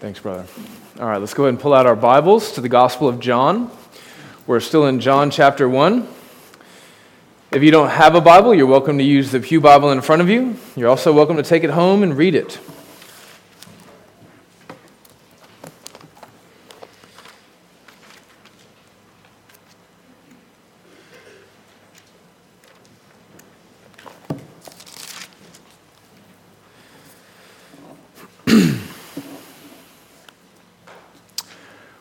Thanks, brother. All right, let's go ahead and pull out our Bibles to the Gospel of John. We're still in John chapter 1. If you don't have a Bible, you're welcome to use the Pew Bible in front of you. You're also welcome to take it home and read it.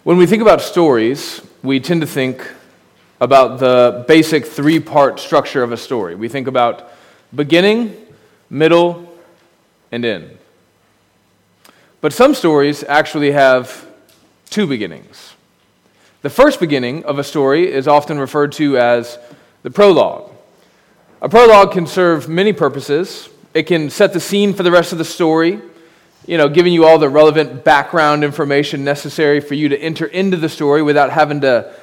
When we think about stories, we tend to think about the basic three part structure of a story. We think about beginning, middle, and end. But some stories actually have two beginnings. The first beginning of a story is often referred to as the prologue. A prologue can serve many purposes. It can set the scene for the rest of the story you know, giving you all the relevant background information necessary for you to enter into the story without having to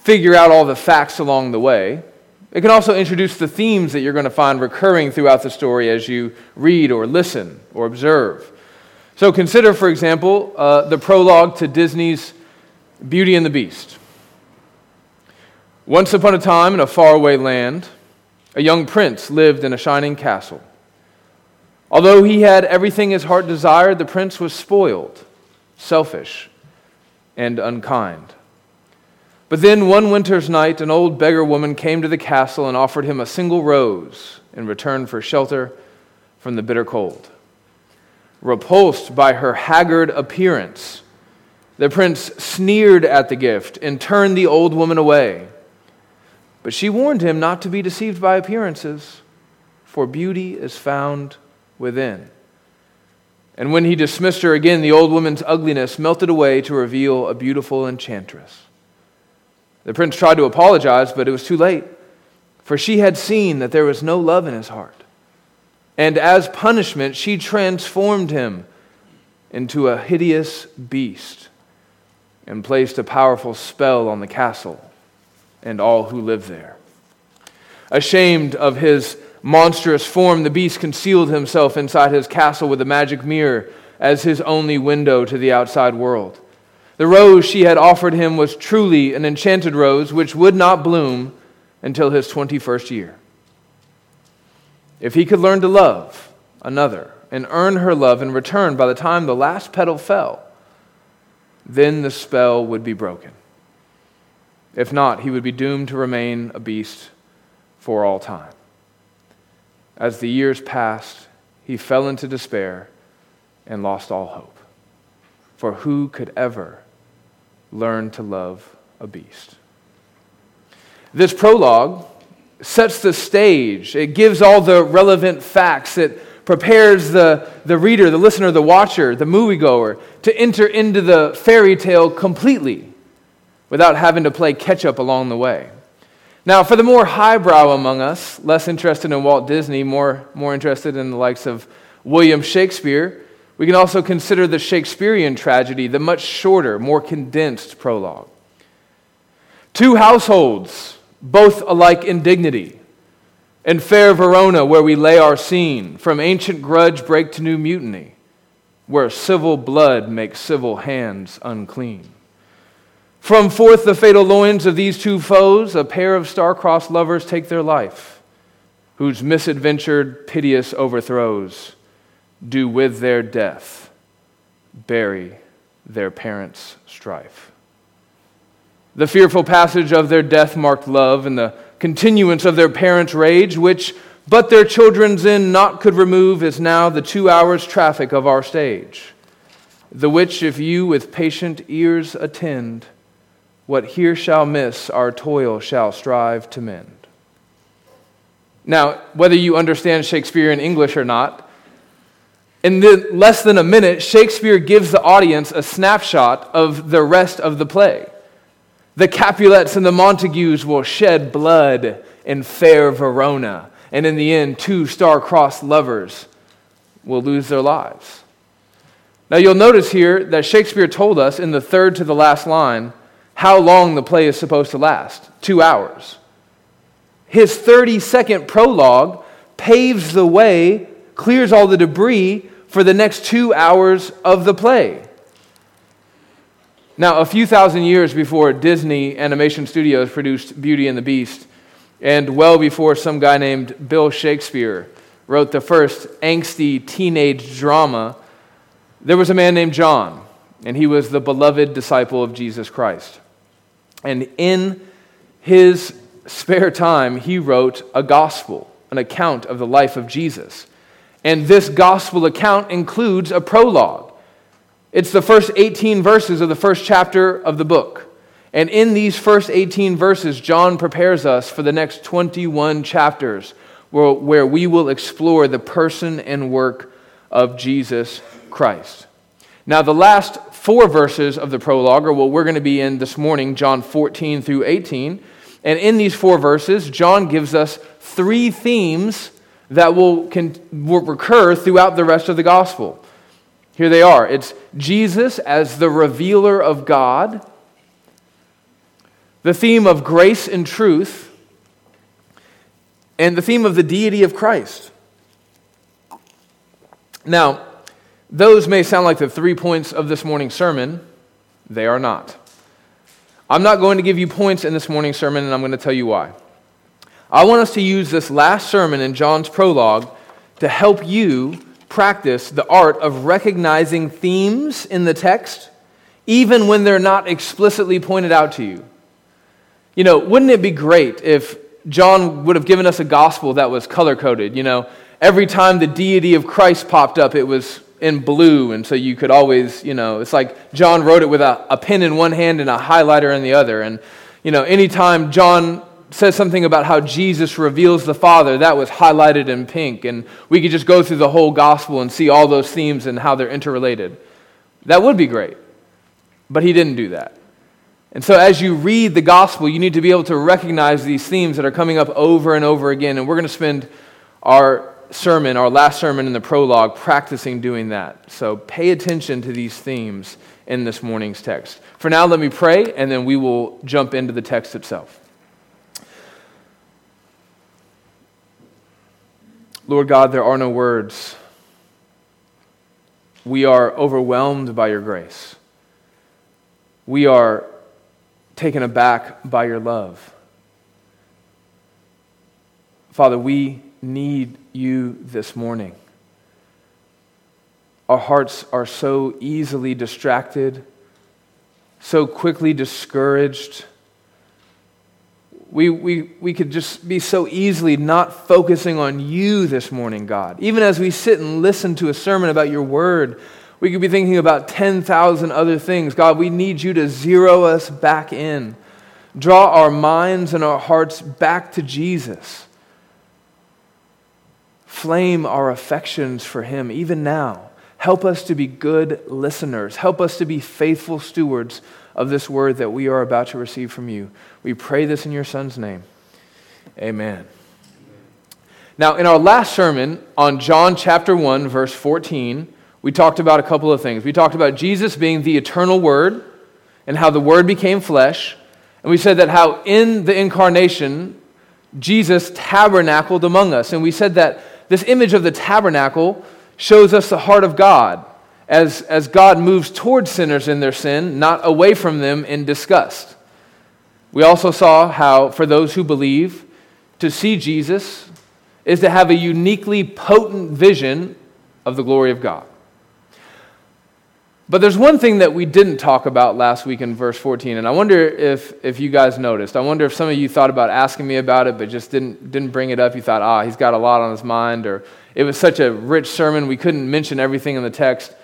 figure out all the facts along the way. It can also introduce the themes that you're going to find recurring throughout the story as you read or listen or observe. So consider, for example, uh, the prologue to Disney's Beauty and the Beast. Once upon a time in a faraway land, a young prince lived in a shining castle. Although he had everything his heart desired, the prince was spoiled, selfish, and unkind. But then one winter's night, an old beggar woman came to the castle and offered him a single rose in return for shelter from the bitter cold. Repulsed by her haggard appearance, the prince sneered at the gift and turned the old woman away. But she warned him not to be deceived by appearances, for beauty is found within. And when he dismissed her again, the old woman's ugliness melted away to reveal a beautiful enchantress. The prince tried to apologize, but it was too late, for she had seen that there was no love in his heart. And as punishment, she transformed him into a hideous beast and placed a powerful spell on the castle and all who lived there. Ashamed of his monstrous form, the beast concealed himself inside his castle with a magic mirror as his only window to the outside world. The rose she had offered him was truly an enchanted rose which would not bloom until his 21st year. If he could learn to love another and earn her love in return by the time the last petal fell, then the spell would be broken. If not, he would be doomed to remain a beast for all time. As the years passed, he fell into despair and lost all hope. For who could ever learn to love a beast? This prologue sets the stage, it gives all the relevant facts, it prepares the, the reader, the listener, the watcher, the moviegoer to enter into the fairy tale completely without having to play catch up along the way. Now, for the more highbrow among us, less interested in Walt Disney, more, more interested in the likes of William Shakespeare, we can also consider the Shakespearean tragedy, the much shorter, more condensed prologue. Two households, both alike in dignity. In fair Verona, where we lay our scene, from ancient grudge break to new mutiny, where civil blood makes civil hands unclean. From forth the fatal loins of these two foes, a pair of star-crossed lovers take their life, whose misadventured, piteous overthrows do with their death bury their parents' strife. The fearful passage of their death marked love and the continuance of their parents' rage, which but their children's end not could remove, is now the two hours' traffic of our stage. The which, if you with patient ears attend, what here shall miss, our toil shall strive to mend. Now, whether you understand Shakespeare in English or not, in less than a minute, Shakespeare gives the audience a snapshot of the rest of the play. The Capulets and the Montagues will shed blood in fair Verona, and in the end, two star-crossed lovers will lose their lives. Now, you'll notice here that Shakespeare told us in the third to the last line how long the play is supposed to last two hours. His 30 second prologue paves the way, clears all the debris for the next two hours of the play. Now, a few thousand years before Disney Animation Studios produced Beauty and the Beast, and well before some guy named Bill Shakespeare wrote the first angsty teenage drama, there was a man named John, and he was the beloved disciple of Jesus Christ. And in his spare time, he wrote a gospel, an account of the life of Jesus. And this gospel account includes a prologue. It's the first 18 verses of the first chapter of the book. And in these first 18 verses, John prepares us for the next 21 chapters where, where we will explore the person and work of Jesus Christ. Now, the last four verses of the prologue are what we're going to be in this morning, John 14 through 18. And in these four verses, John gives us three themes that will, will recur throughout the rest of the gospel. Here they are it's Jesus as the revealer of God, the theme of grace and truth, and the theme of the deity of Christ. Now, those may sound like the three points of this morning's sermon. They are not. I'm not going to give you points in this morning's sermon, and I'm going to tell you why. I want us to use this last sermon in John's prologue to help you practice the art of recognizing themes in the text, even when they're not explicitly pointed out to you. You know, wouldn't it be great if John would have given us a gospel that was color coded? You know, every time the deity of Christ popped up, it was in blue, and so you could always, you know, it's like John wrote it with a, a pen in one hand and a highlighter in the other. And, you know, anytime John says something about how Jesus reveals the Father, that was highlighted in pink. And we could just go through the whole gospel and see all those themes and how they're interrelated. That would be great. But he didn't do that. And so, as you read the gospel, you need to be able to recognize these themes that are coming up over and over again. And we're going to spend our sermon, our last sermon in the prologue, practicing doing that. So, pay attention to these themes in this morning's text. For now, let me pray, and then we will jump into the text itself. Lord God, there are no words. We are overwhelmed by your grace. We are taken aback by your love. Father, we need you this morning. Our hearts are so easily distracted, so quickly discouraged. We, we, we could just be so easily not focusing on you this morning, God. Even as we sit and listen to a sermon about your word, we could be thinking about 10,000 other things. God, we need you to zero us back in. Draw our minds and our hearts back to Jesus. Flame our affections for him even now. Help us to be good listeners. Help us to be faithful stewards of this word that we are about to receive from you. We pray this in your Son's name. Amen. Now, in our last sermon on John chapter 1, verse 14, we talked about a couple of things. We talked about Jesus being the eternal Word and how the Word became flesh. And we said that how in the incarnation, Jesus tabernacled among us. And we said that this image of the tabernacle shows us the heart of God as, as God moves towards sinners in their sin, not away from them in disgust. We also saw how, for those who believe, to see Jesus is to have a uniquely potent vision of the glory of God. But there's one thing that we didn't talk about last week in verse 14, and I wonder if, if you guys noticed. I wonder if some of you thought about asking me about it, but just didn't, didn't bring it up. You thought, ah, he's got a lot on his mind, or it was such a rich sermon, we couldn't mention everything in the text.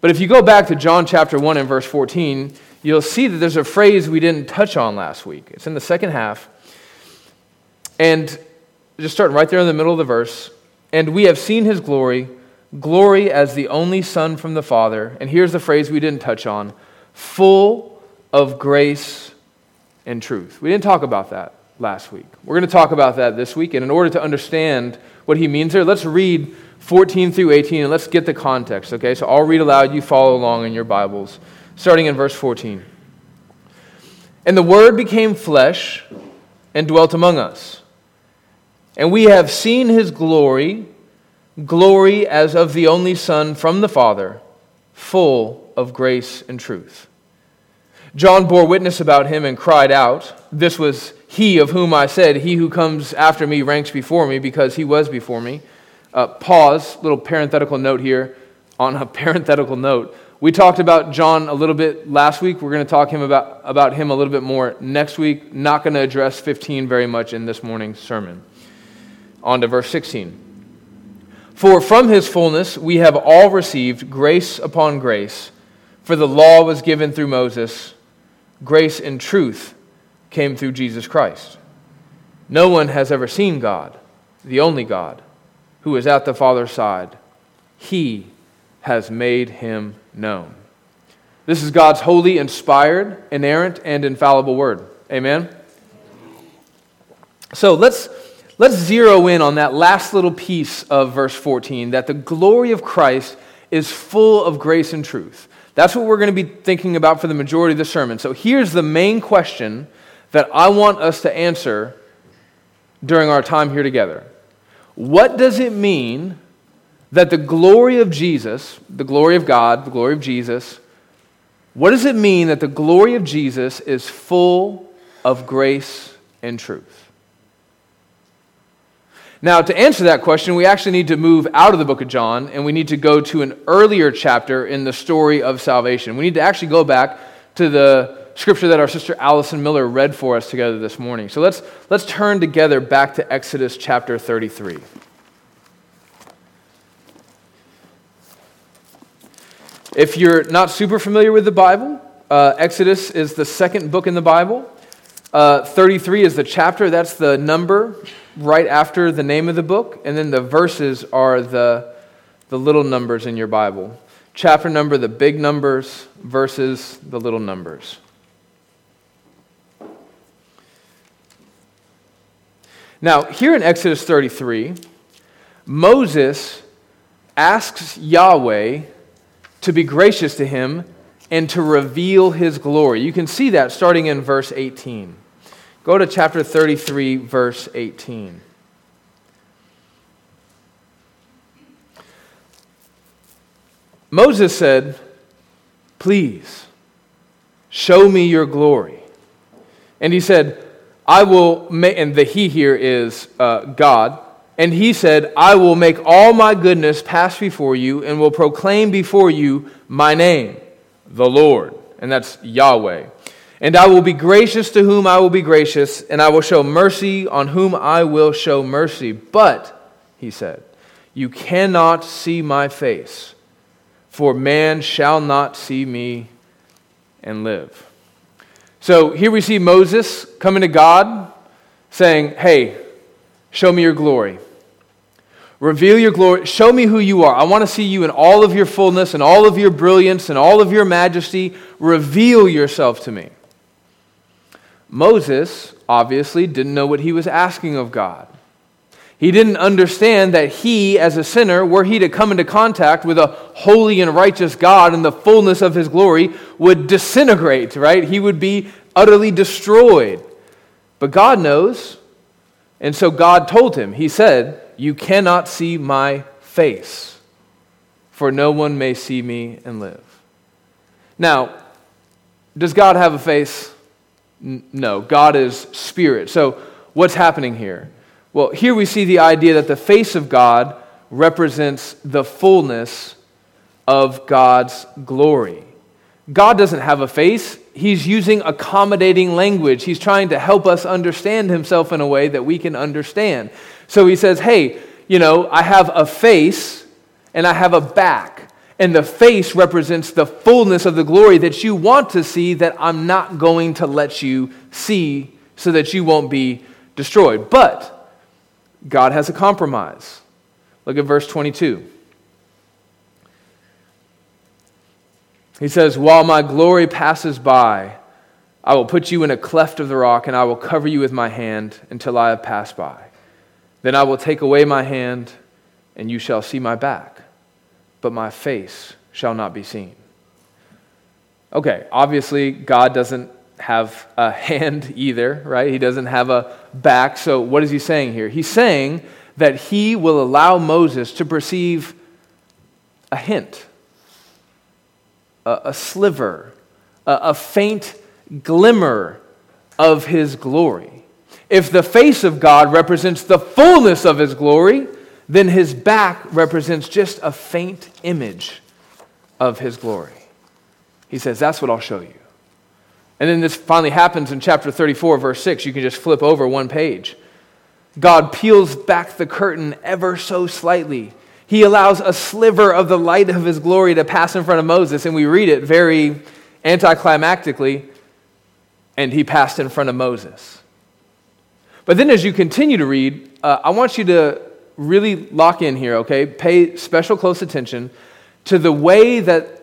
But if you go back to John chapter 1 and verse 14, you'll see that there's a phrase we didn't touch on last week. It's in the second half. And just starting right there in the middle of the verse, and we have seen his glory glory as the only Son from the Father. And here's the phrase we didn't touch on full of grace and truth. We didn't talk about that last week. We're going to talk about that this week. And in order to understand what he means there, let's read 14 through 18 and let's get the context, okay? So I'll read aloud, you follow along in your Bibles, starting in verse 14. And the Word became flesh and dwelt among us. And we have seen his glory glory as of the only Son from the Father, full of grace and truth. John bore witness about him and cried out, This was he of whom I said, He who comes after me ranks before me, because he was before me. Uh, pause, little parenthetical note here. On a parenthetical note, we talked about John a little bit last week. We're going to talk him about, about him a little bit more next week. Not going to address 15 very much in this morning's sermon. On to verse 16. For from his fullness we have all received grace upon grace, for the law was given through Moses, grace and truth came through Jesus Christ. No one has ever seen God, the only God, who is at the Father's side. He has made him known. This is God's holy, inspired, inerrant, and infallible word. Amen? So let's, let's zero in on that last little piece of verse 14 that the glory of Christ is full of grace and truth. That's what we're going to be thinking about for the majority of the sermon. So here's the main question that I want us to answer during our time here together. What does it mean that the glory of Jesus, the glory of God, the glory of Jesus, what does it mean that the glory of Jesus is full of grace and truth? Now, to answer that question, we actually need to move out of the book of John and we need to go to an earlier chapter in the story of salvation. We need to actually go back to the scripture that our sister Allison Miller read for us together this morning. So let's, let's turn together back to Exodus chapter 33. If you're not super familiar with the Bible, uh, Exodus is the second book in the Bible. Uh, 33 is the chapter, that's the number right after the name of the book. And then the verses are the, the little numbers in your Bible. Chapter number, the big numbers, verses, the little numbers. Now, here in Exodus 33, Moses asks Yahweh to be gracious to him and to reveal his glory. You can see that starting in verse 18. Go to chapter 33, verse 18. Moses said, Please, show me your glory. And he said, I will make, and the he here is uh, God. And he said, I will make all my goodness pass before you and will proclaim before you my name, the Lord. And that's Yahweh. And I will be gracious to whom I will be gracious, and I will show mercy on whom I will show mercy. But, he said, you cannot see my face, for man shall not see me and live. So here we see Moses coming to God saying, Hey, show me your glory. Reveal your glory. Show me who you are. I want to see you in all of your fullness and all of your brilliance and all of your majesty. Reveal yourself to me. Moses obviously didn't know what he was asking of God. He didn't understand that he, as a sinner, were he to come into contact with a holy and righteous God in the fullness of his glory, would disintegrate, right? He would be utterly destroyed. But God knows. And so God told him, He said, You cannot see my face, for no one may see me and live. Now, does God have a face? No. God is spirit. So, what's happening here? Well, here we see the idea that the face of God represents the fullness of God's glory. God doesn't have a face. He's using accommodating language. He's trying to help us understand himself in a way that we can understand. So he says, Hey, you know, I have a face and I have a back. And the face represents the fullness of the glory that you want to see that I'm not going to let you see so that you won't be destroyed. But God has a compromise. Look at verse 22. He says, While my glory passes by, I will put you in a cleft of the rock, and I will cover you with my hand until I have passed by. Then I will take away my hand, and you shall see my back, but my face shall not be seen. Okay, obviously, God doesn't have a hand either, right? He doesn't have a back. So, what is he saying here? He's saying that he will allow Moses to perceive a hint, a, a sliver, a, a, faint glimmer of his glory. If the face of God represents the fullness of his glory, then his back represents just a faint image of his glory. He says, That's what I'll show you. And then this finally happens in chapter 34, verse 6. You can just flip over one page. God peels back the curtain ever so slightly. He allows a sliver of the light of his glory to pass in front of Moses, and we read it very anticlimactically, and he passed in front of Moses. But then as you continue to read, uh, I want you to really lock in here, okay? Pay special close attention to the way that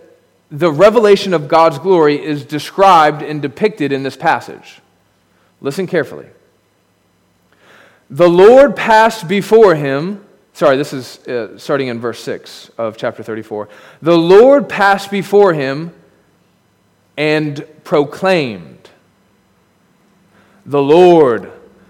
the revelation of God's glory is described and depicted in this passage. Listen carefully. The Lord passed before him. Sorry, this is uh, starting in verse 6 of chapter 34. The Lord passed before him and proclaimed, The Lord,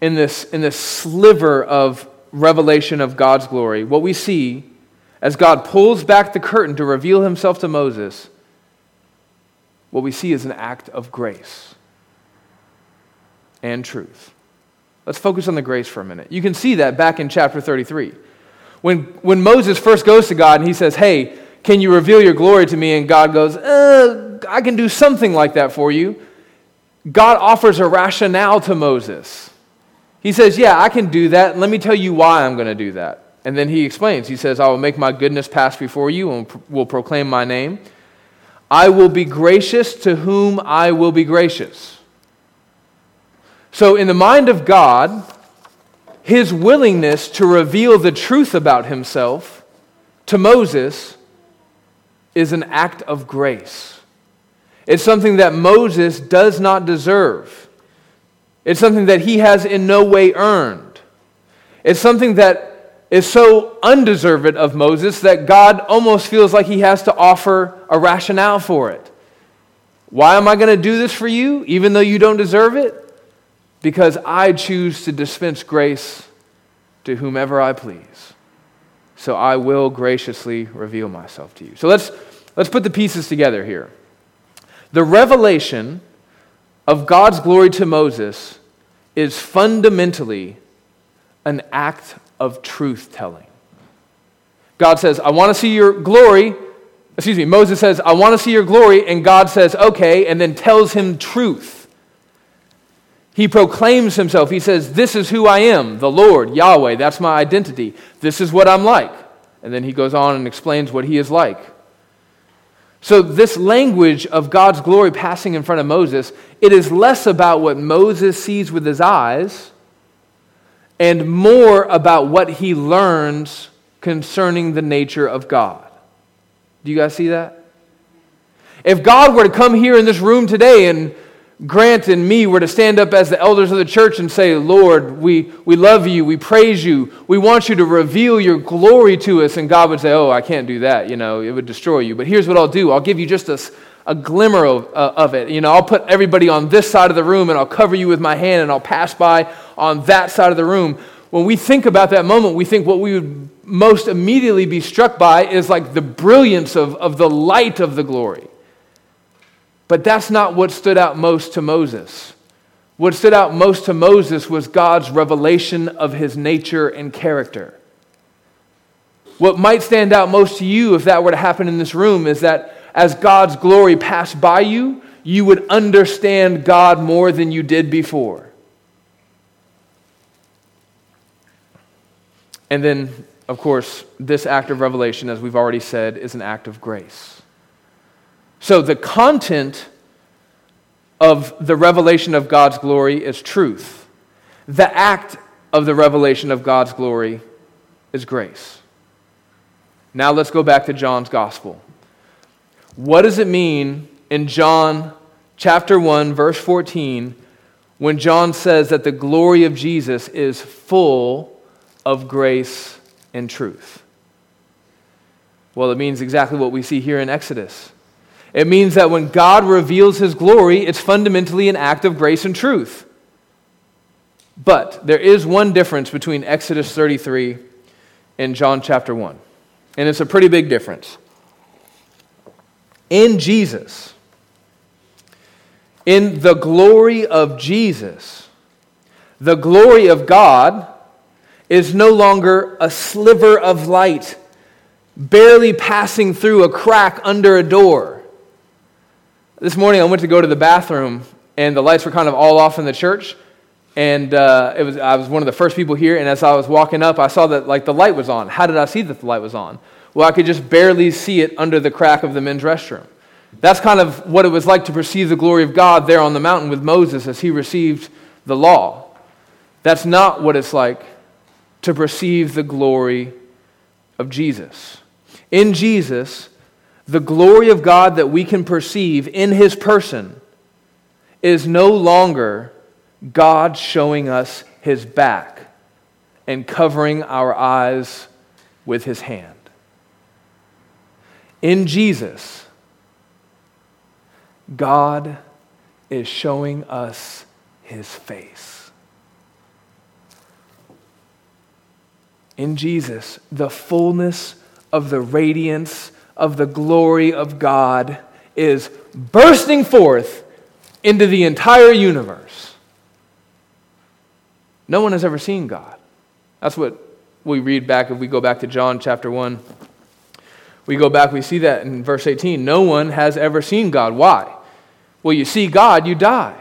In this, in this sliver of revelation of God's glory, what we see as God pulls back the curtain to reveal himself to Moses, what we see is an act of grace and truth. Let's focus on the grace for a minute. You can see that back in chapter 33. When, when Moses first goes to God and he says, Hey, can you reveal your glory to me? And God goes, uh, I can do something like that for you. God offers a rationale to Moses. He says, Yeah, I can do that. Let me tell you why I'm going to do that. And then he explains, he says, I will make my goodness pass before you and will proclaim my name. I will be gracious to whom I will be gracious. So, in the mind of God, his willingness to reveal the truth about himself to Moses is an act of grace. It's something that Moses does not deserve. It's something that he has in no way earned. It's something that is so undeserved of Moses that God almost feels like he has to offer a rationale for it. Why am I going to do this for you, even though you don't deserve it? Because I choose to dispense grace to whomever I please. So I will graciously reveal myself to you. So let's, let's put the pieces together here. The revelation of God's glory to Moses is fundamentally an act of truth telling. God says, I want to see your glory. Excuse me, Moses says, I want to see your glory. And God says, okay, and then tells him truth. He proclaims himself. He says, This is who I am, the Lord, Yahweh. That's my identity. This is what I'm like. And then he goes on and explains what he is like. So, this language of God's glory passing in front of Moses, it is less about what Moses sees with his eyes and more about what he learns concerning the nature of God. Do you guys see that? If God were to come here in this room today and Grant and me were to stand up as the elders of the church and say, Lord, we, we love you, we praise you, we want you to reveal your glory to us, and God would say, Oh, I can't do that, you know, it would destroy you. But here's what I'll do I'll give you just a, a glimmer of, uh, of it. You know, I'll put everybody on this side of the room and I'll cover you with my hand and I'll pass by on that side of the room. When we think about that moment, we think what we would most immediately be struck by is like the brilliance of, of the light of the glory. But that's not what stood out most to Moses. What stood out most to Moses was God's revelation of his nature and character. What might stand out most to you if that were to happen in this room is that as God's glory passed by you, you would understand God more than you did before. And then, of course, this act of revelation, as we've already said, is an act of grace. So the content of the revelation of God's glory is truth. The act of the revelation of God's glory is grace. Now let's go back to John's gospel. What does it mean in John chapter 1, verse 14, when John says that the glory of Jesus is full of grace and truth? Well, it means exactly what we see here in Exodus. It means that when God reveals his glory, it's fundamentally an act of grace and truth. But there is one difference between Exodus 33 and John chapter 1, and it's a pretty big difference. In Jesus, in the glory of Jesus, the glory of God is no longer a sliver of light barely passing through a crack under a door. This morning I went to go to the bathroom and the lights were kind of all off in the church. And uh, it was, I was one of the first people here, and as I was walking up, I saw that like the light was on. How did I see that the light was on? Well, I could just barely see it under the crack of the men's restroom. That's kind of what it was like to perceive the glory of God there on the mountain with Moses as he received the law. That's not what it's like to perceive the glory of Jesus. In Jesus, the glory of God that we can perceive in his person is no longer God showing us his back and covering our eyes with his hand. In Jesus, God is showing us his face. In Jesus, the fullness of the radiance of the glory of God is bursting forth into the entire universe. No one has ever seen God. That's what we read back if we go back to John chapter 1. We go back, we see that in verse 18. No one has ever seen God. Why? Well, you see God, you die.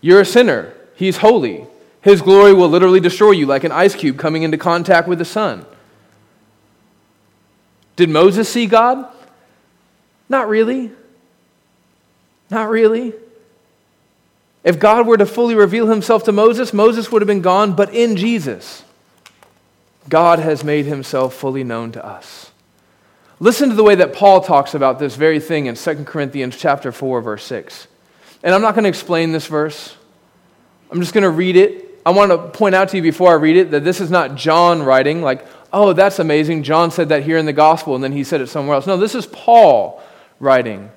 You're a sinner. He's holy. His glory will literally destroy you like an ice cube coming into contact with the sun. Did Moses see God? Not really. Not really. If God were to fully reveal himself to Moses, Moses would have been gone, but in Jesus, God has made himself fully known to us. Listen to the way that Paul talks about this very thing in 2 Corinthians chapter 4 verse 6. And I'm not going to explain this verse. I'm just going to read it. I want to point out to you before I read it that this is not John writing like oh, that's amazing. John said that here in the gospel, and then he said it somewhere else. No, this is Paul writing.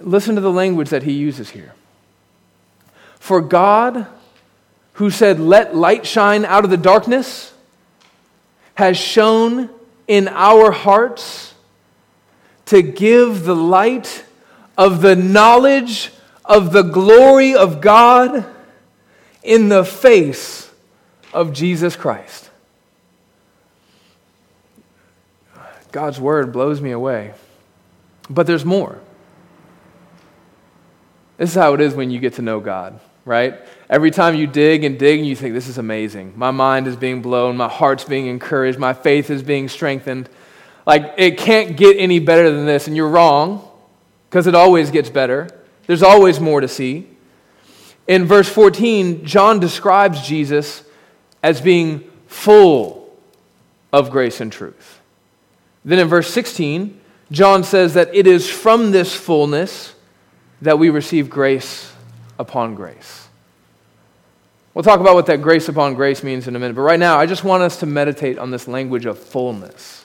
Listen to the language that he uses here. For God, who said, Let light shine out of the darkness, has shone in our hearts to give the light of the knowledge of the glory of God in the face of Jesus Christ. God's word blows me away. But there's more. This is how it is when you get to know God, right? Every time you dig and dig and you think, this is amazing. My mind is being blown, my heart's being encouraged, my faith is being strengthened. Like, it can't get any better than this. And you're wrong, because it always gets better. There's always more to see. In verse 14, John describes Jesus as being full of grace and truth. Then in verse 16, John says that it is from this fullness that we receive grace upon grace. We'll talk about what that grace upon grace means in a minute, but right now I just want us to meditate on this language of fullness,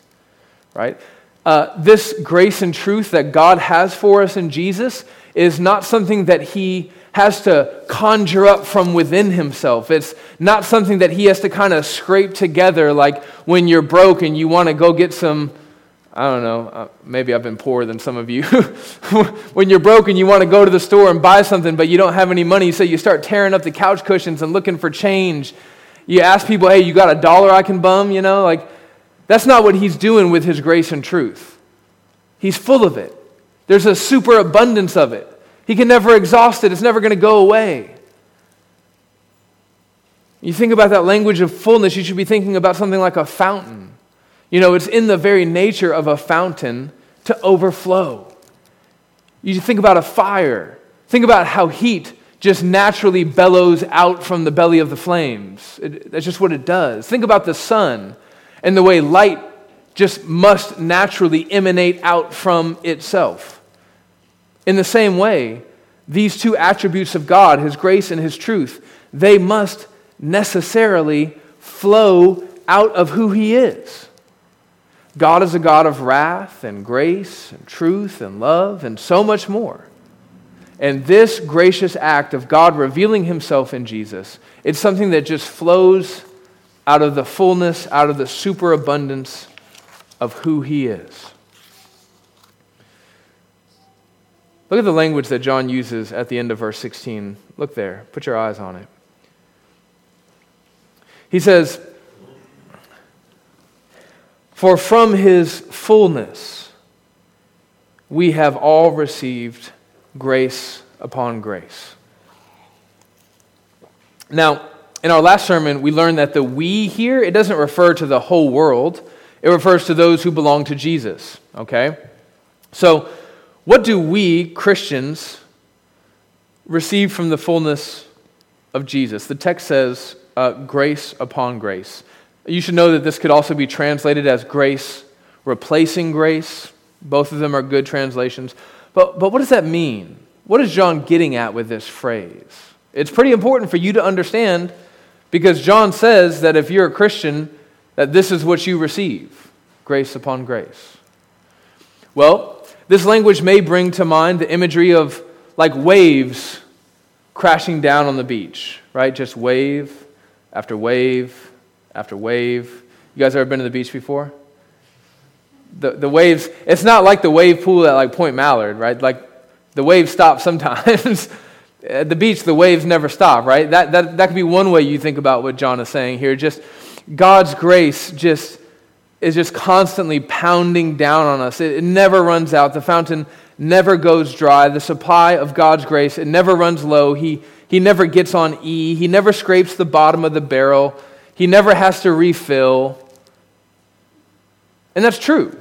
right? Uh, this grace and truth that God has for us in Jesus is not something that He has to conjure up from within himself. It's not something that he has to kind of scrape together like when you're broke and you want to go get some I don't know, uh, maybe I've been poorer than some of you. when you're broken, you want to go to the store and buy something, but you don't have any money, so you start tearing up the couch cushions and looking for change. You ask people, hey, you got a dollar I can bum? You know, like, that's not what he's doing with his grace and truth. He's full of it, there's a superabundance of it. He can never exhaust it, it's never going to go away. You think about that language of fullness, you should be thinking about something like a fountain. You know, it's in the very nature of a fountain to overflow. You think about a fire, think about how heat just naturally bellows out from the belly of the flames. It, that's just what it does. Think about the sun and the way light just must naturally emanate out from itself. In the same way, these two attributes of God, His grace and His truth, they must necessarily flow out of who He is. God is a God of wrath and grace and truth and love and so much more. And this gracious act of God revealing Himself in Jesus, it's something that just flows out of the fullness, out of the superabundance of who He is. Look at the language that John uses at the end of verse 16. Look there. Put your eyes on it. He says, For from his fullness we have all received grace upon grace. Now, in our last sermon, we learned that the we here, it doesn't refer to the whole world, it refers to those who belong to Jesus, okay? So, what do we, Christians, receive from the fullness of Jesus? The text says, uh, grace upon grace. You should know that this could also be translated as grace replacing grace. Both of them are good translations. But, but what does that mean? What is John getting at with this phrase? It's pretty important for you to understand because John says that if you're a Christian, that this is what you receive grace upon grace. Well, this language may bring to mind the imagery of like waves crashing down on the beach, right? Just wave after wave after wave. You guys ever been to the beach before? The, the waves, it's not like the wave pool at like Point Mallard, right? Like the waves stop sometimes. at the beach, the waves never stop, right? That, that, that could be one way you think about what John is saying here. Just God's grace just is just constantly pounding down on us. It, it never runs out. The fountain never goes dry. The supply of God's grace, it never runs low. He, he never gets on E. He never scrapes the bottom of the barrel. He never has to refill. And that's true.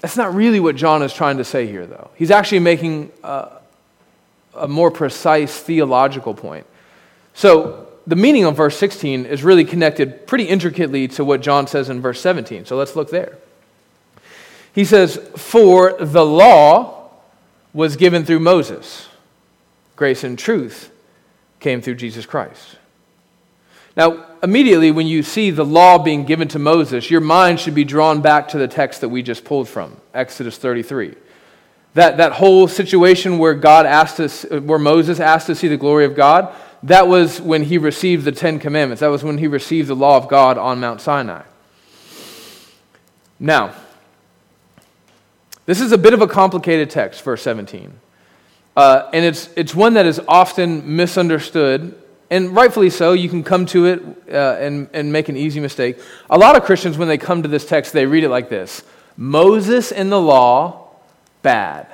That's not really what John is trying to say here, though. He's actually making a, a more precise theological point. So, the meaning of verse 16 is really connected pretty intricately to what John says in verse 17. So let's look there. He says, For the law was given through Moses, grace and truth came through Jesus Christ. Now, immediately when you see the law being given to Moses, your mind should be drawn back to the text that we just pulled from, Exodus 33. That, that whole situation where God asked us, where Moses asked to see the glory of God, that was when he received the Ten Commandments. That was when he received the law of God on Mount Sinai. Now, this is a bit of a complicated text, verse 17. Uh, and it's, it's one that is often misunderstood, and rightfully so. You can come to it uh, and, and make an easy mistake. A lot of Christians, when they come to this text, they read it like this Moses and the law, bad.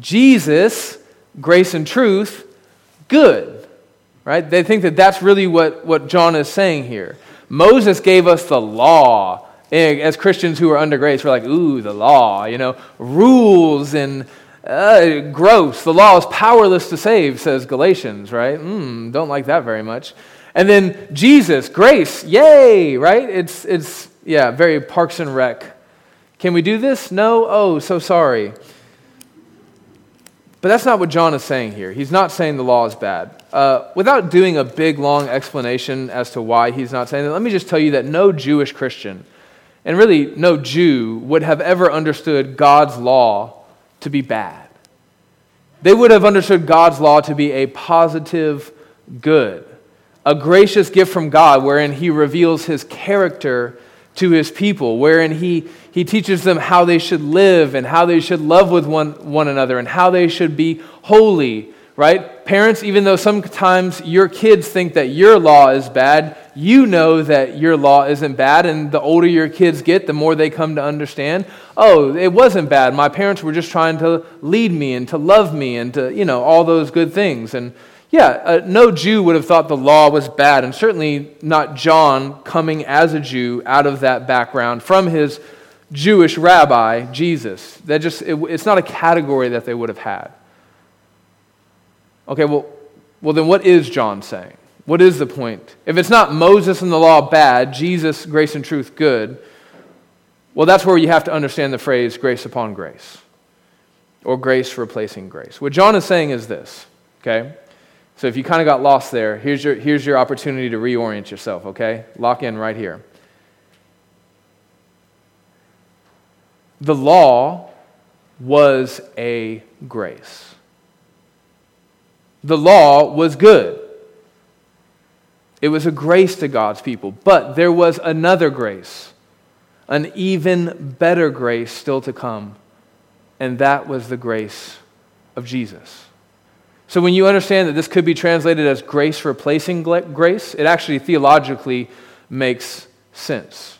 Jesus, grace and truth, good, right? They think that that's really what, what John is saying here. Moses gave us the law. As Christians who are under grace, we're like, ooh, the law, you know, rules and uh, gross. The law is powerless to save, says Galatians, right? Mm, don't like that very much. And then Jesus, grace, yay, right? It's, it's yeah, very Parks and Rec. Can we do this? No? Oh, so sorry. But that's not what John is saying here. He's not saying the law is bad. Uh, without doing a big, long explanation as to why he's not saying that, let me just tell you that no Jewish Christian, and really no Jew, would have ever understood God's law to be bad. They would have understood God's law to be a positive good, a gracious gift from God wherein he reveals his character to his people, wherein he, he teaches them how they should live and how they should love with one, one another and how they should be holy, right? Parents, even though sometimes your kids think that your law is bad, you know that your law isn't bad. And the older your kids get, the more they come to understand oh, it wasn't bad. My parents were just trying to lead me and to love me and to, you know, all those good things. And yeah, uh, no Jew would have thought the law was bad, and certainly not John coming as a Jew out of that background from his Jewish rabbi, Jesus. That just, it, it's not a category that they would have had. Okay, well, well, then what is John saying? What is the point? If it's not Moses and the law bad, Jesus, grace and truth good, well, that's where you have to understand the phrase grace upon grace. or grace replacing grace. What John is saying is this, okay? So if you kind of got lost there, here's your, here's your opportunity to reorient yourself, okay? Lock in right here. The law was a grace. The law was good. It was a grace to God's people. But there was another grace, an even better grace still to come. And that was the grace of Jesus. So when you understand that this could be translated as grace replacing grace, it actually theologically makes sense.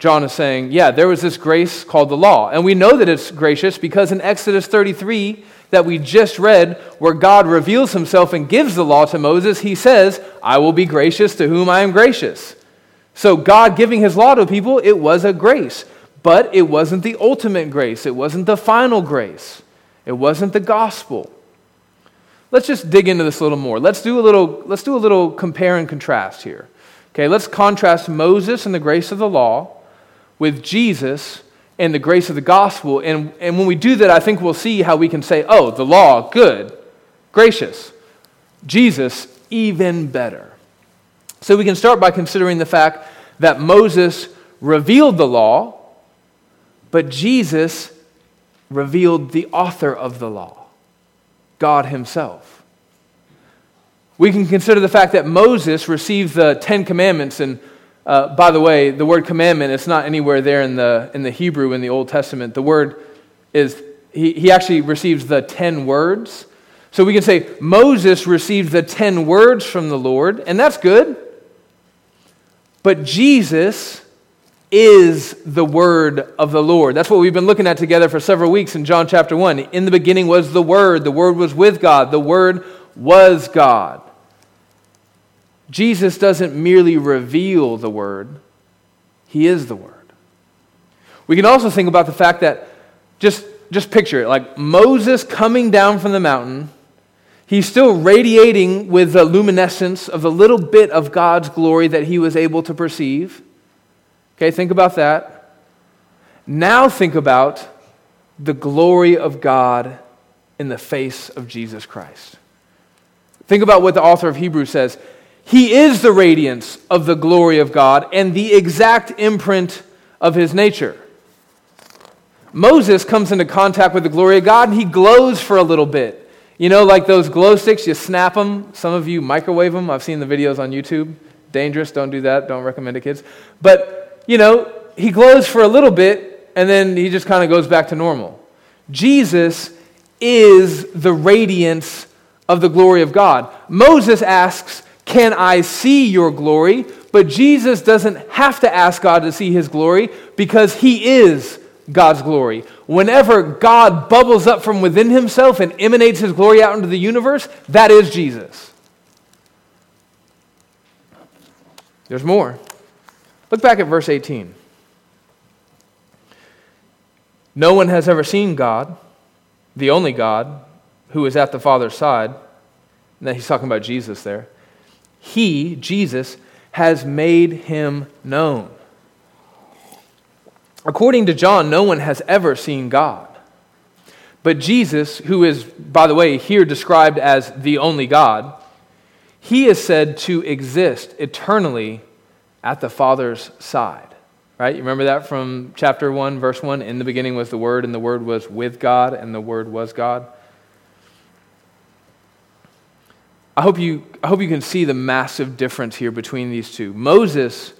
John is saying, yeah, there was this grace called the law. And we know that it's gracious because in Exodus 33, that we just read, where God reveals himself and gives the law to Moses, he says, I will be gracious to whom I am gracious. So, God giving his law to people, it was a grace. But it wasn't the ultimate grace, it wasn't the final grace, it wasn't the gospel. Let's just dig into this a little more. Let's do a little, let's do a little compare and contrast here. Okay, let's contrast Moses and the grace of the law with Jesus and the grace of the gospel. And, and when we do that, I think we'll see how we can say, oh, the law, good, gracious. Jesus, even better. So we can start by considering the fact that Moses revealed the law, but Jesus revealed the author of the law, God Himself. We can consider the fact that Moses received the Ten Commandments and uh, by the way, the word commandment, it's not anywhere there in the, in the Hebrew in the Old Testament. The word is, he, he actually receives the ten words. So we can say Moses received the ten words from the Lord, and that's good. But Jesus is the word of the Lord. That's what we've been looking at together for several weeks in John chapter 1. In the beginning was the Word, the Word was with God, the Word was God. Jesus doesn't merely reveal the Word, He is the Word. We can also think about the fact that, just, just picture it, like Moses coming down from the mountain, he's still radiating with the luminescence of the little bit of God's glory that he was able to perceive. Okay, think about that. Now think about the glory of God in the face of Jesus Christ. Think about what the author of Hebrews says. He is the radiance of the glory of God and the exact imprint of his nature. Moses comes into contact with the glory of God and he glows for a little bit. You know, like those glow sticks, you snap them. Some of you microwave them. I've seen the videos on YouTube. Dangerous, don't do that. Don't recommend to kids. But, you know, he glows for a little bit and then he just kind of goes back to normal. Jesus is the radiance of the glory of God. Moses asks, can I see your glory? But Jesus doesn't have to ask God to see his glory because he is God's glory. Whenever God bubbles up from within himself and emanates his glory out into the universe, that is Jesus. There's more. Look back at verse 18. No one has ever seen God, the only God, who is at the Father's side. Now he's talking about Jesus there. He, Jesus, has made him known. According to John, no one has ever seen God. But Jesus, who is, by the way, here described as the only God, he is said to exist eternally at the Father's side. Right? You remember that from chapter 1, verse 1? In the beginning was the Word, and the Word was with God, and the Word was God. I hope, you, I hope you can see the massive difference here between these two. Moses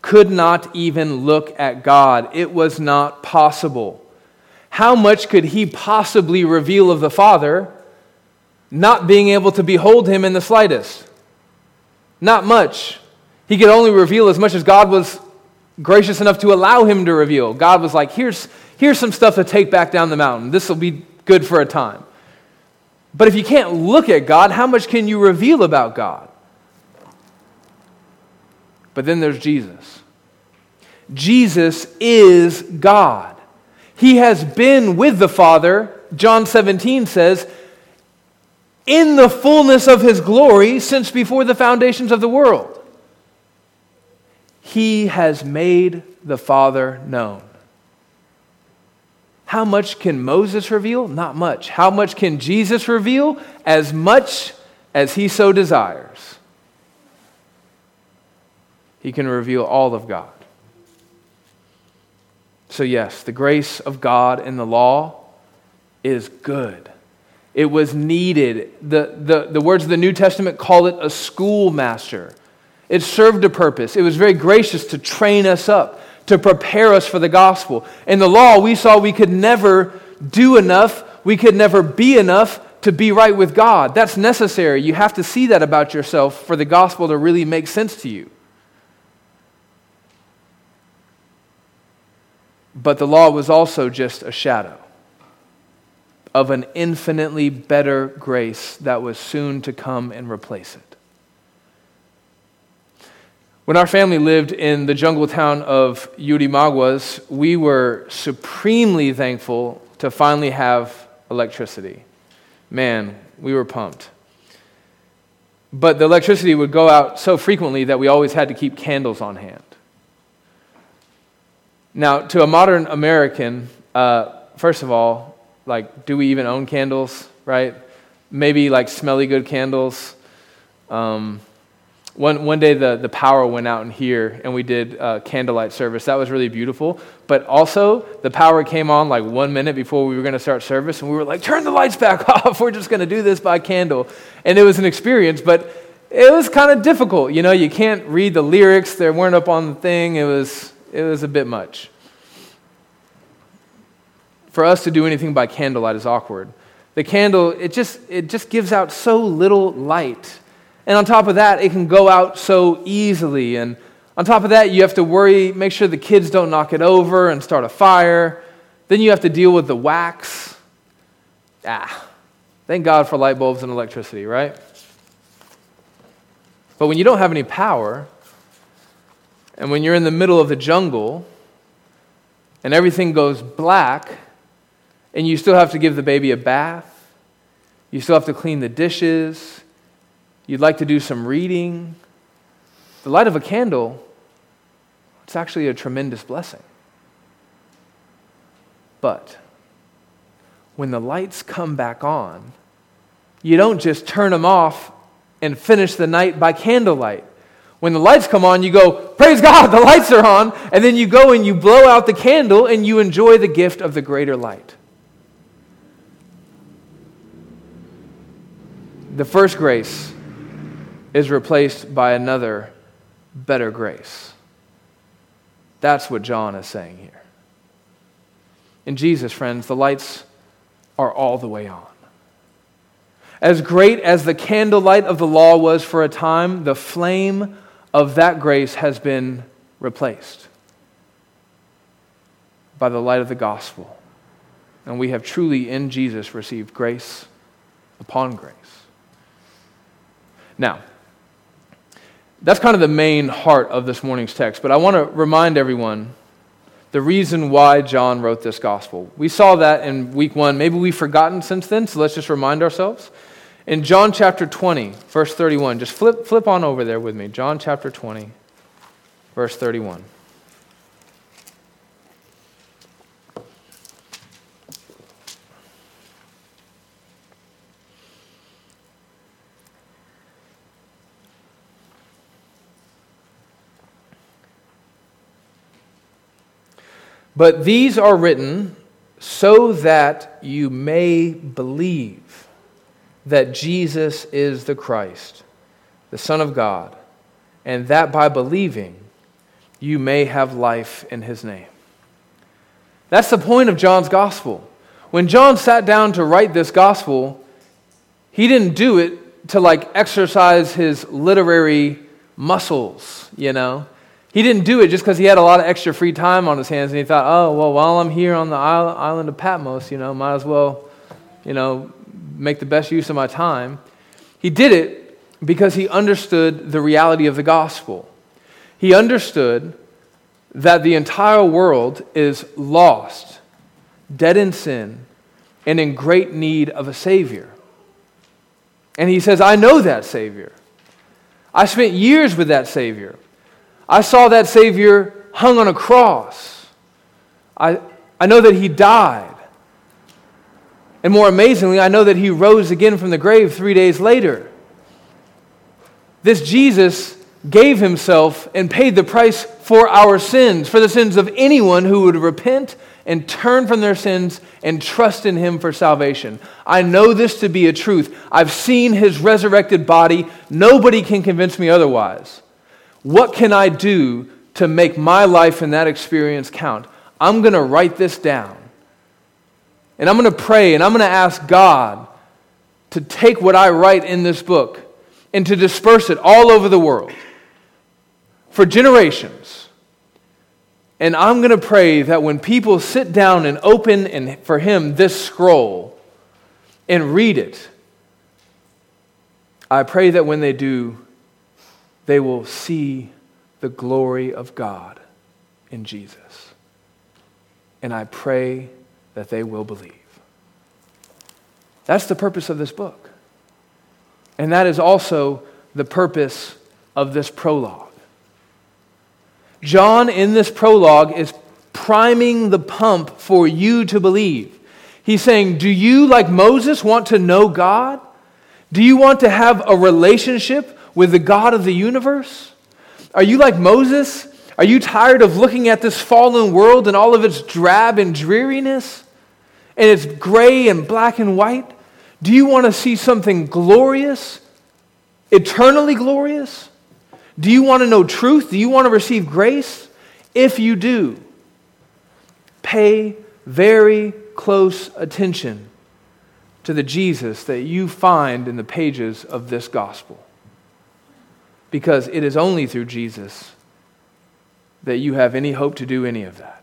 could not even look at God, it was not possible. How much could he possibly reveal of the Father, not being able to behold him in the slightest? Not much. He could only reveal as much as God was gracious enough to allow him to reveal. God was like, here's, here's some stuff to take back down the mountain. This will be good for a time. But if you can't look at God, how much can you reveal about God? But then there's Jesus. Jesus is God. He has been with the Father, John 17 says, in the fullness of his glory since before the foundations of the world. He has made the Father known. How much can Moses reveal? Not much. How much can Jesus reveal? As much as he so desires. He can reveal all of God. So, yes, the grace of God in the law is good. It was needed. The, the, the words of the New Testament call it a schoolmaster. It served a purpose. It was very gracious to train us up, to prepare us for the gospel. In the law, we saw we could never do enough, we could never be enough to be right with God. That's necessary. You have to see that about yourself for the gospel to really make sense to you. But the law was also just a shadow of an infinitely better grace that was soon to come and replace it. When our family lived in the jungle town of Yurimaguas, we were supremely thankful to finally have electricity. Man, we were pumped. But the electricity would go out so frequently that we always had to keep candles on hand. Now, to a modern American, uh, first of all, like, do we even own candles, right? Maybe like smelly good candles. Um, one, one day the, the power went out in here and we did candlelight service. That was really beautiful. But also, the power came on like one minute before we were going to start service, and we were like, turn the lights back off. We're just going to do this by candle. And it was an experience, but it was kind of difficult. You know, you can't read the lyrics, they weren't up on the thing. It was, it was a bit much for us to do anything by candlelight is awkward. The candle, it just, it just gives out so little light. And on top of that, it can go out so easily. And on top of that, you have to worry, make sure the kids don't knock it over and start a fire. Then you have to deal with the wax. Ah, thank God for light bulbs and electricity, right? But when you don't have any power, and when you're in the middle of the jungle, and everything goes black, and you still have to give the baby a bath. You still have to clean the dishes. You'd like to do some reading. The light of a candle, it's actually a tremendous blessing. But when the lights come back on, you don't just turn them off and finish the night by candlelight. When the lights come on, you go, Praise God, the lights are on. And then you go and you blow out the candle and you enjoy the gift of the greater light. the first grace is replaced by another better grace. That's what John is saying here. In Jesus, friends, the lights are all the way on. As great as the candlelight of the law was for a time, the flame of that grace has been replaced by the light of the gospel. And we have truly in Jesus received grace upon grace. Now, that's kind of the main heart of this morning's text, but I want to remind everyone the reason why John wrote this gospel. We saw that in week one. Maybe we've forgotten since then, so let's just remind ourselves. In John chapter 20, verse 31, just flip, flip on over there with me. John chapter 20, verse 31. But these are written so that you may believe that Jesus is the Christ, the Son of God, and that by believing you may have life in his name. That's the point of John's gospel. When John sat down to write this gospel, he didn't do it to like exercise his literary muscles, you know. He didn't do it just because he had a lot of extra free time on his hands and he thought, oh, well, while I'm here on the island of Patmos, you know, might as well, you know, make the best use of my time. He did it because he understood the reality of the gospel. He understood that the entire world is lost, dead in sin, and in great need of a Savior. And he says, I know that Savior. I spent years with that Savior. I saw that Savior hung on a cross. I, I know that He died. And more amazingly, I know that he rose again from the grave three days later. This Jesus gave himself and paid the price for our sins, for the sins of anyone who would repent and turn from their sins and trust in him for salvation. I know this to be a truth. I've seen his resurrected body. Nobody can convince me otherwise. What can I do to make my life and that experience count? I'm going to write this down. And I'm going to pray and I'm going to ask God to take what I write in this book and to disperse it all over the world for generations. And I'm going to pray that when people sit down and open and for him this scroll and read it, I pray that when they do, they will see the glory of God in Jesus. And I pray that they will believe. That's the purpose of this book. And that is also the purpose of this prologue. John, in this prologue, is priming the pump for you to believe. He's saying, Do you, like Moses, want to know God? Do you want to have a relationship with the God of the universe? Are you like Moses? Are you tired of looking at this fallen world and all of its drab and dreariness? And its gray and black and white? Do you want to see something glorious, eternally glorious? Do you want to know truth? Do you want to receive grace? If you do, pay very close attention to the Jesus that you find in the pages of this gospel. Because it is only through Jesus that you have any hope to do any of that.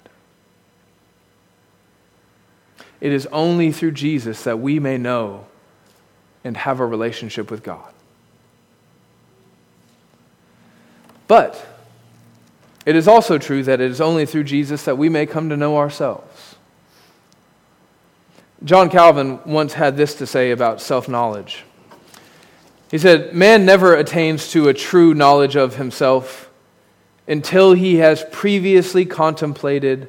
It is only through Jesus that we may know and have a relationship with God. But it is also true that it is only through Jesus that we may come to know ourselves. John Calvin once had this to say about self knowledge. He said, Man never attains to a true knowledge of himself until he has previously contemplated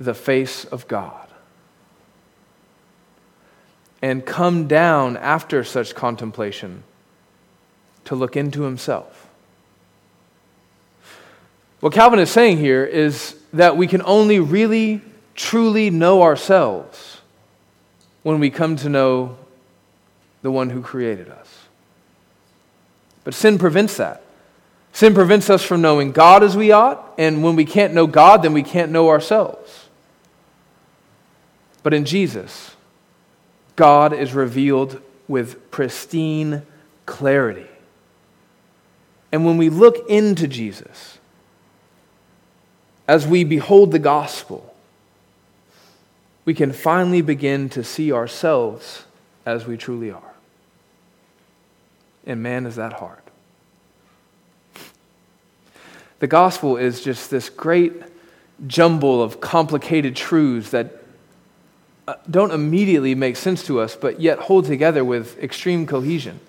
the face of God and come down after such contemplation to look into himself. What Calvin is saying here is that we can only really, truly know ourselves when we come to know the one who created us. But sin prevents that. Sin prevents us from knowing God as we ought, and when we can't know God, then we can't know ourselves. But in Jesus, God is revealed with pristine clarity. And when we look into Jesus, as we behold the gospel, we can finally begin to see ourselves as we truly are. And man, is that hard. The gospel is just this great jumble of complicated truths that uh, don't immediately make sense to us, but yet hold together with extreme cohesion.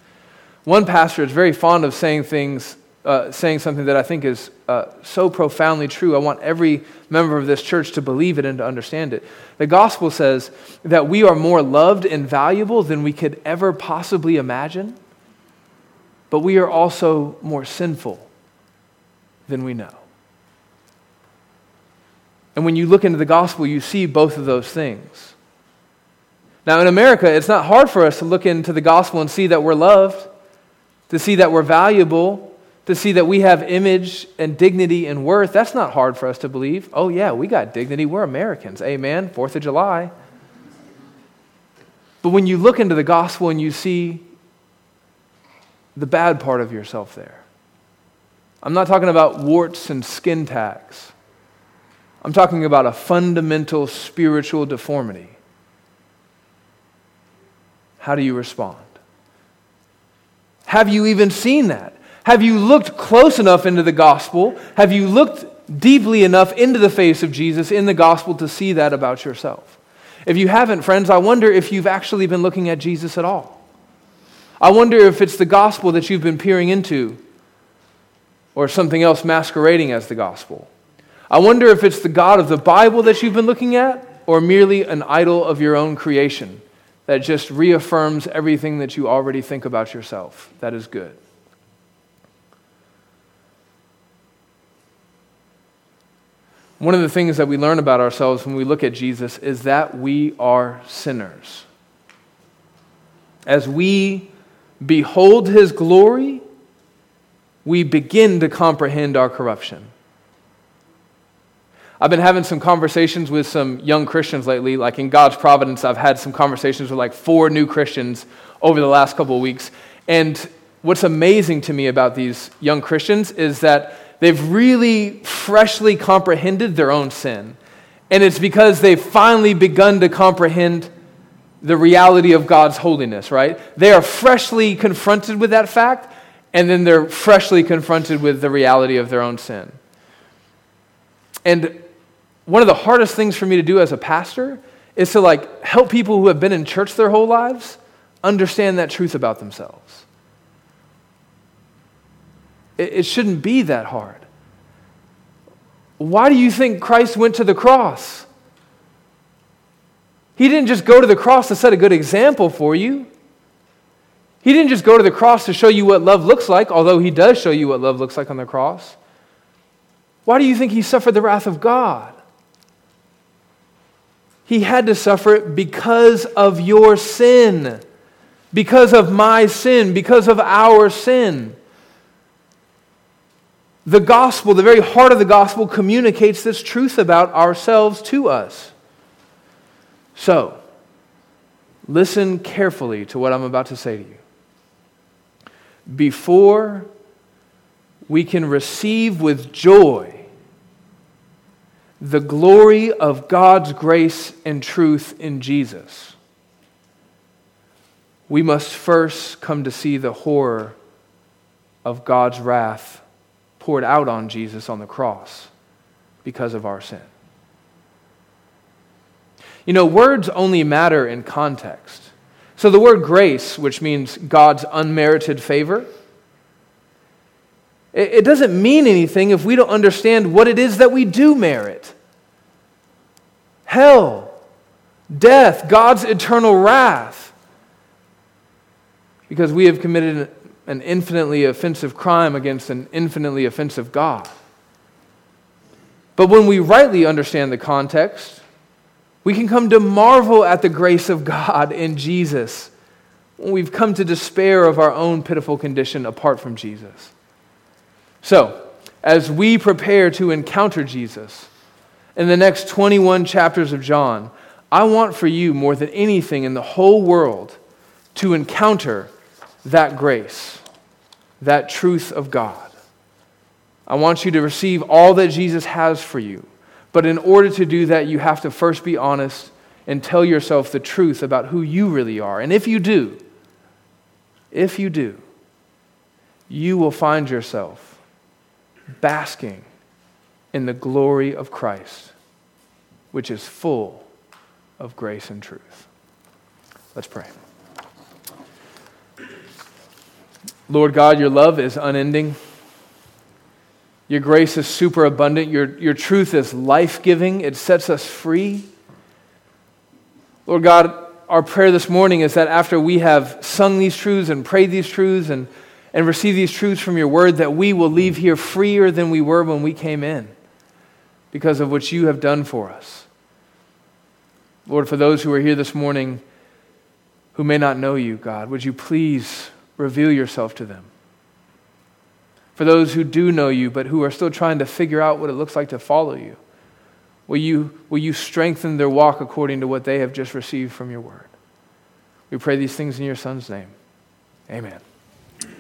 One pastor is very fond of saying things uh, saying something that I think is uh, so profoundly true. I want every member of this church to believe it and to understand it. The gospel says that we are more loved and valuable than we could ever possibly imagine, but we are also more sinful than we know. And when you look into the gospel, you see both of those things. Now, in America, it's not hard for us to look into the gospel and see that we're loved, to see that we're valuable, to see that we have image and dignity and worth, that's not hard for us to believe. Oh, yeah, we got dignity. We're Americans. Amen. Fourth of July. But when you look into the gospel and you see the bad part of yourself there, I'm not talking about warts and skin tags. I'm talking about a fundamental spiritual deformity. How do you respond? Have you even seen that? Have you looked close enough into the gospel? Have you looked deeply enough into the face of Jesus in the gospel to see that about yourself? If you haven't, friends, I wonder if you've actually been looking at Jesus at all. I wonder if it's the gospel that you've been peering into or something else masquerading as the gospel. I wonder if it's the God of the Bible that you've been looking at or merely an idol of your own creation that just reaffirms everything that you already think about yourself? That is good. One of the things that we learn about ourselves when we look at Jesus is that we are sinners. As we behold his glory, we begin to comprehend our corruption. I've been having some conversations with some young Christians lately. Like in God's providence, I've had some conversations with like four new Christians over the last couple of weeks. And what's amazing to me about these young Christians is that they've really freshly comprehended their own sin. And it's because they've finally begun to comprehend the reality of God's holiness, right? They are freshly confronted with that fact, and then they're freshly confronted with the reality of their own sin. And one of the hardest things for me to do as a pastor is to like help people who have been in church their whole lives understand that truth about themselves. It, it shouldn't be that hard. Why do you think Christ went to the cross? He didn't just go to the cross to set a good example for you. He didn't just go to the cross to show you what love looks like, although he does show you what love looks like on the cross. Why do you think he suffered the wrath of God? He had to suffer it because of your sin, because of my sin, because of our sin. The gospel, the very heart of the gospel, communicates this truth about ourselves to us. So, listen carefully to what I'm about to say to you. Before we can receive with joy the glory of God's grace and truth in Jesus, we must first come to see the horror of God's wrath poured out on Jesus on the cross because of our sin. You know, words only matter in context. So the word grace, which means God's unmerited favor, it doesn't mean anything if we don't understand what it is that we do merit hell, death, God's eternal wrath. Because we have committed an infinitely offensive crime against an infinitely offensive God. But when we rightly understand the context, we can come to marvel at the grace of God in Jesus when we've come to despair of our own pitiful condition apart from Jesus. So, as we prepare to encounter Jesus in the next 21 chapters of John, I want for you more than anything in the whole world to encounter that grace, that truth of God. I want you to receive all that Jesus has for you. But in order to do that, you have to first be honest and tell yourself the truth about who you really are. And if you do, if you do, you will find yourself basking in the glory of Christ, which is full of grace and truth. Let's pray. Lord God, your love is unending. Your grace is super abundant. Your, your truth is life giving, it sets us free. Lord God, our prayer this morning is that after we have sung these truths and prayed these truths and, and received these truths from your word, that we will leave here freer than we were when we came in because of what you have done for us. Lord, for those who are here this morning who may not know you, God, would you please reveal yourself to them? For those who do know you, but who are still trying to figure out what it looks like to follow you? Will you, will you strengthen their walk according to what they have just received from your word? We pray these things in your Son's name. Amen.